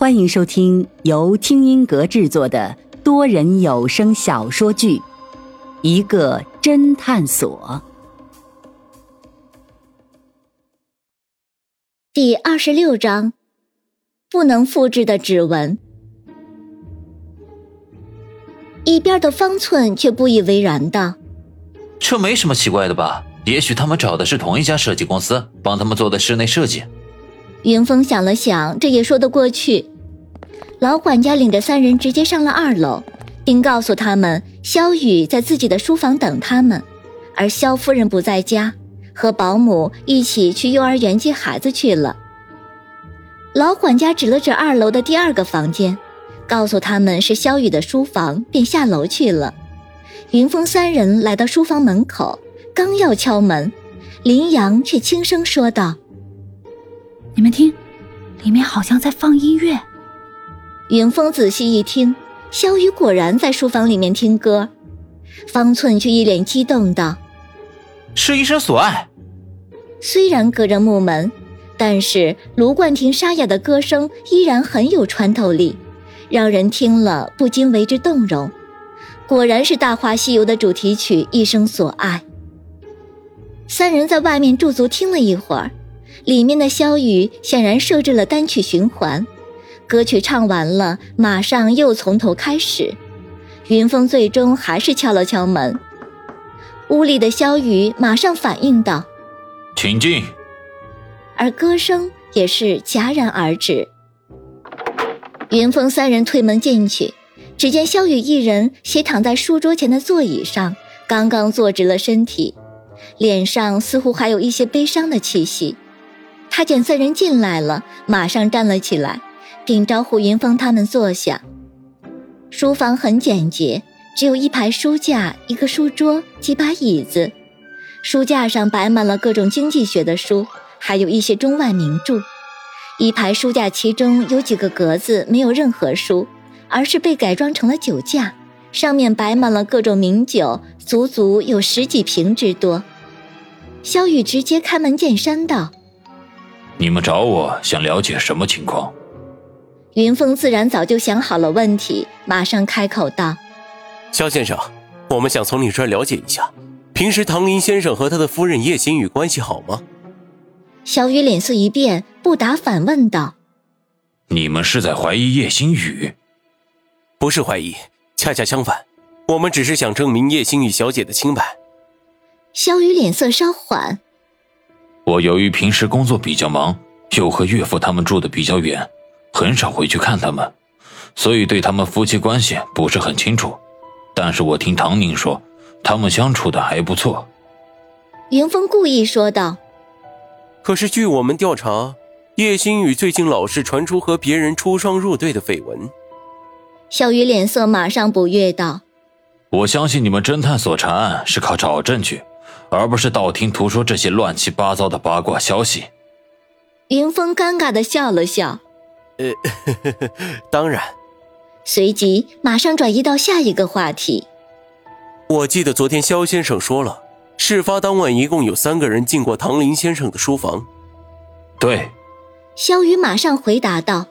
欢迎收听由听音阁制作的多人有声小说剧《一个侦探所》第二十六章：不能复制的指纹。一边的方寸却不以为然道：“这没什么奇怪的吧？也许他们找的是同一家设计公司，帮他们做的室内设计。”云峰想了想，这也说得过去。老管家领着三人直接上了二楼，并告诉他们萧雨在自己的书房等他们，而萧夫人不在家，和保姆一起去幼儿园接孩子去了。老管家指了指二楼的第二个房间，告诉他们是萧雨的书房，便下楼去了。云峰三人来到书房门口，刚要敲门，林阳却轻声说道。你们听，里面好像在放音乐。云峰仔细一听，萧雨果然在书房里面听歌。方寸却一脸激动道：“是一生所爱。”虽然隔着木门，但是卢冠廷沙哑的歌声依然很有穿透力，让人听了不禁为之动容。果然是《大话西游》的主题曲《一生所爱》。三人在外面驻足听了一会儿。里面的萧雨显然设置了单曲循环，歌曲唱完了，马上又从头开始。云峰最终还是敲了敲门，屋里的萧雨马上反应道：“请进。”而歌声也是戛然而止。云峰三人推门进去，只见萧雨一人斜躺在书桌前的座椅上，刚刚坐直了身体，脸上似乎还有一些悲伤的气息。他见三人进来了，马上站了起来，并招呼云峰他们坐下。书房很简洁，只有一排书架、一个书桌、几把椅子。书架上摆满了各种经济学的书，还有一些中外名著。一排书架其中有几个格子没有任何书，而是被改装成了酒架，上面摆满了各种名酒，足足有十几瓶之多。萧雨直接开门见山道。你们找我想了解什么情况？云峰自然早就想好了问题，马上开口道：“肖先生，我们想从你这儿了解一下，平时唐林先生和他的夫人叶星宇关系好吗？”小雨脸色一变，不答反问道：“你们是在怀疑叶星宇？不是怀疑，恰恰相反，我们只是想证明叶星宇小姐的清白。”小雨脸色稍缓。我由于平时工作比较忙，又和岳父他们住的比较远，很少回去看他们，所以对他们夫妻关系不是很清楚。但是我听唐宁说，他们相处的还不错。云峰故意说道：“可是据我们调查，叶星宇最近老是传出和别人出双入对的绯闻。”小雨脸色马上不悦道：“我相信你们侦探所查案是靠找证据。”而不是道听途说这些乱七八糟的八卦消息。云峰尴尬的笑了笑，呃，当然。随即马上转移到下一个话题。我记得昨天肖先生说了，事发当晚一共有三个人进过唐林先生的书房。对。肖雨马上回答道：“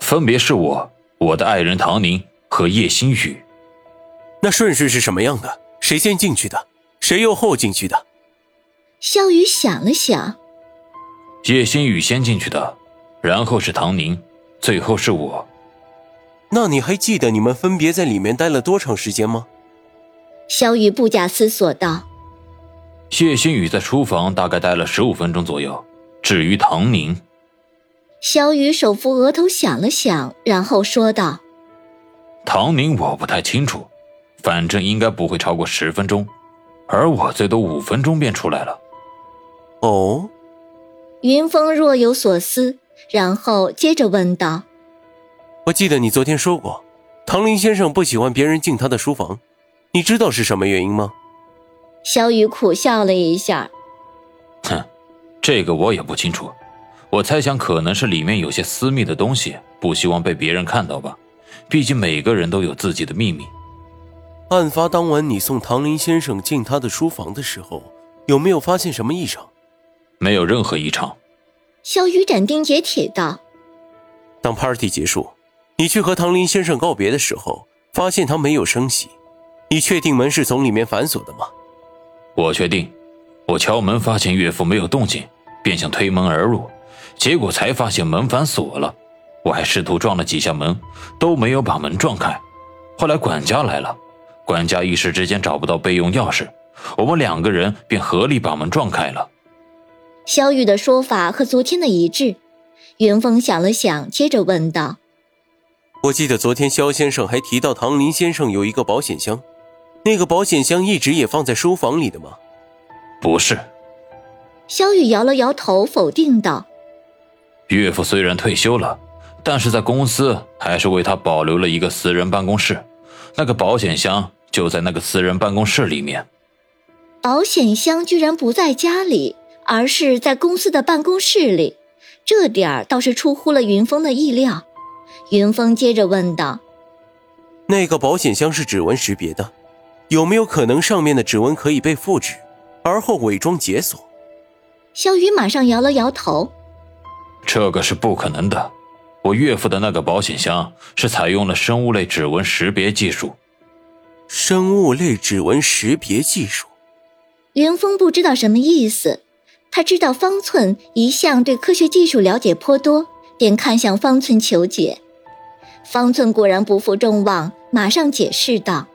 分别是我、我的爱人唐宁和叶星宇。那顺序是什么样的？谁先进去的？”谁又后进去的？肖雨想了想，叶星宇先进去的，然后是唐宁，最后是我。那你还记得你们分别在里面待了多长时间吗？小雨不假思索道：“谢新宇在书房大概待了十五分钟左右，至于唐宁……”小雨手扶额头想了想，然后说道：“唐宁我不太清楚，反正应该不会超过十分钟。”而我最多五分钟便出来了。哦，云峰若有所思，然后接着问道：“我记得你昨天说过，唐林先生不喜欢别人进他的书房，你知道是什么原因吗？”小雨苦笑了一下：“哼，这个我也不清楚。我猜想可能是里面有些私密的东西，不希望被别人看到吧。毕竟每个人都有自己的秘密。”案发当晚，你送唐林先生进他的书房的时候，有没有发现什么异常？没有任何异常。小雨斩钉截铁道：“当 party 结束，你去和唐林先生告别的时候，发现他没有升息，你确定门是从里面反锁的吗？我确定。我敲门发现岳父没有动静，便想推门而入，结果才发现门反锁了。我还试图撞了几下门，都没有把门撞开。后来管家来了，管家一时之间找不到备用钥匙，我们两个人便合力把门撞开了。萧玉的说法和昨天的一致。云峰想了想，接着问道：“我记得昨天萧先生还提到唐林先生有一个保险箱，那个保险箱一直也放在书房里的吗？”“不是。”萧雨摇了摇头，否定道：“岳父虽然退休了。”但是在公司还是为他保留了一个私人办公室，那个保险箱就在那个私人办公室里面。保险箱居然不在家里，而是在公司的办公室里，这点儿倒是出乎了云峰的意料。云峰接着问道：“那个保险箱是指纹识别的，有没有可能上面的指纹可以被复制，而后伪装解锁？”萧雨马上摇了摇头：“这个是不可能的。”我岳父的那个保险箱是采用了生物类指纹识别技术。生物类指纹识别技术，云峰不知道什么意思。他知道方寸一向对科学技术了解颇多，便看向方寸求解。方寸果然不负众望，马上解释道：“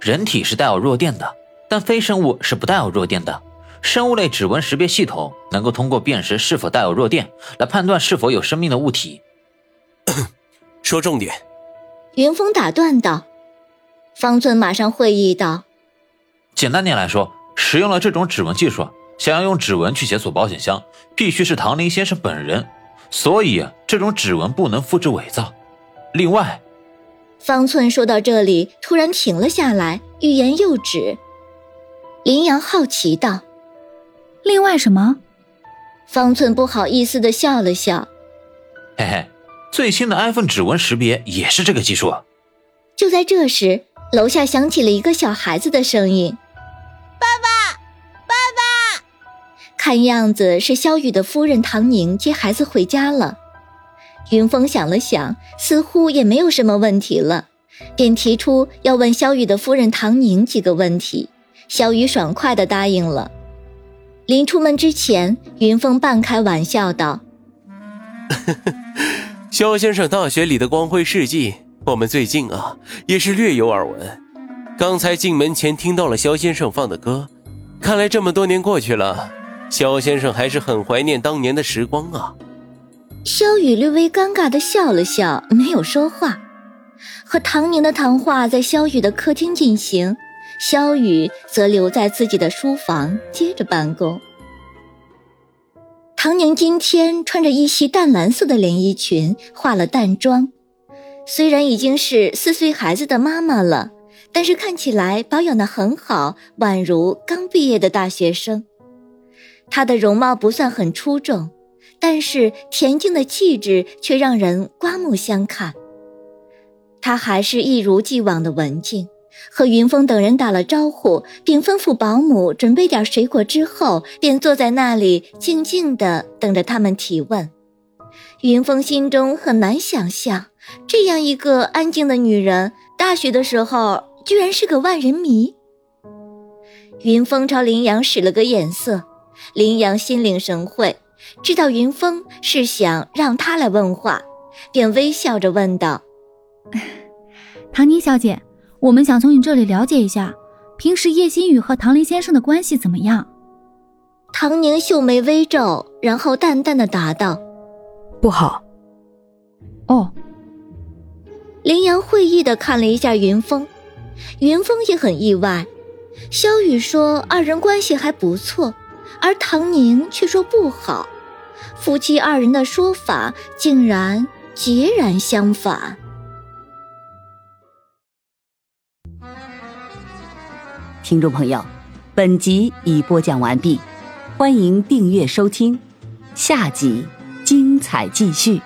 人体是带有弱电的，但非生物是不带有弱电的。生物类指纹识别系统能够通过辨识是否带有弱电，来判断是否有生命的物体。”说重点，云峰打断道。方寸马上会意道：“简单点来说，使用了这种指纹技术，想要用指纹去解锁保险箱，必须是唐林先生本人，所以这种指纹不能复制伪造。另外，方寸说到这里，突然停了下来，欲言又止。林阳好奇道：“另外什么？”方寸不好意思的笑了笑：“嘿嘿。”最新的 iPhone 指纹识别也是这个技术。就在这时，楼下响起了一个小孩子的声音：“看样子是萧雨的夫人唐宁接孩子回家了。云峰想了想，似乎也没有什么问题了，便提出要问萧雨的夫人唐宁几个问题。萧雨爽快地答应了。临出门之前，云峰半开玩笑道：“ 萧。”先生大学里的光辉事迹，我们最近啊也是略有耳闻。刚才进门前听到了肖先生放的歌，看来这么多年过去了，肖先生还是很怀念当年的时光啊。肖雨略微尴尬的笑了笑，没有说话。和唐宁的谈话在肖雨的客厅进行，肖雨则留在自己的书房接着办公。唐宁今天穿着一袭淡蓝色的连衣裙，化了淡妆。虽然已经是四岁孩子的妈妈了，但是看起来保养的很好，宛如刚毕业的大学生。她的容貌不算很出众，但是恬静的气质却让人刮目相看。她还是一如既往的文静。和云峰等人打了招呼，并吩咐保姆准备点水果之后，便坐在那里静静的等着他们提问。云峰心中很难想象，这样一个安静的女人，大学的时候居然是个万人迷。云峰朝林阳使了个眼色，林阳心领神会，知道云峰是想让他来问话，便微笑着问道：“ 唐妮小姐。”我们想从你这里了解一下，平时叶心雨和唐林先生的关系怎么样？唐宁秀眉微皱，然后淡淡的答道：“不好。”哦。林阳会意的看了一下云峰，云峰也很意外。萧雨说二人关系还不错，而唐宁却说不好，夫妻二人的说法竟然截然相反。听众朋友，本集已播讲完毕，欢迎订阅收听，下集精彩继续。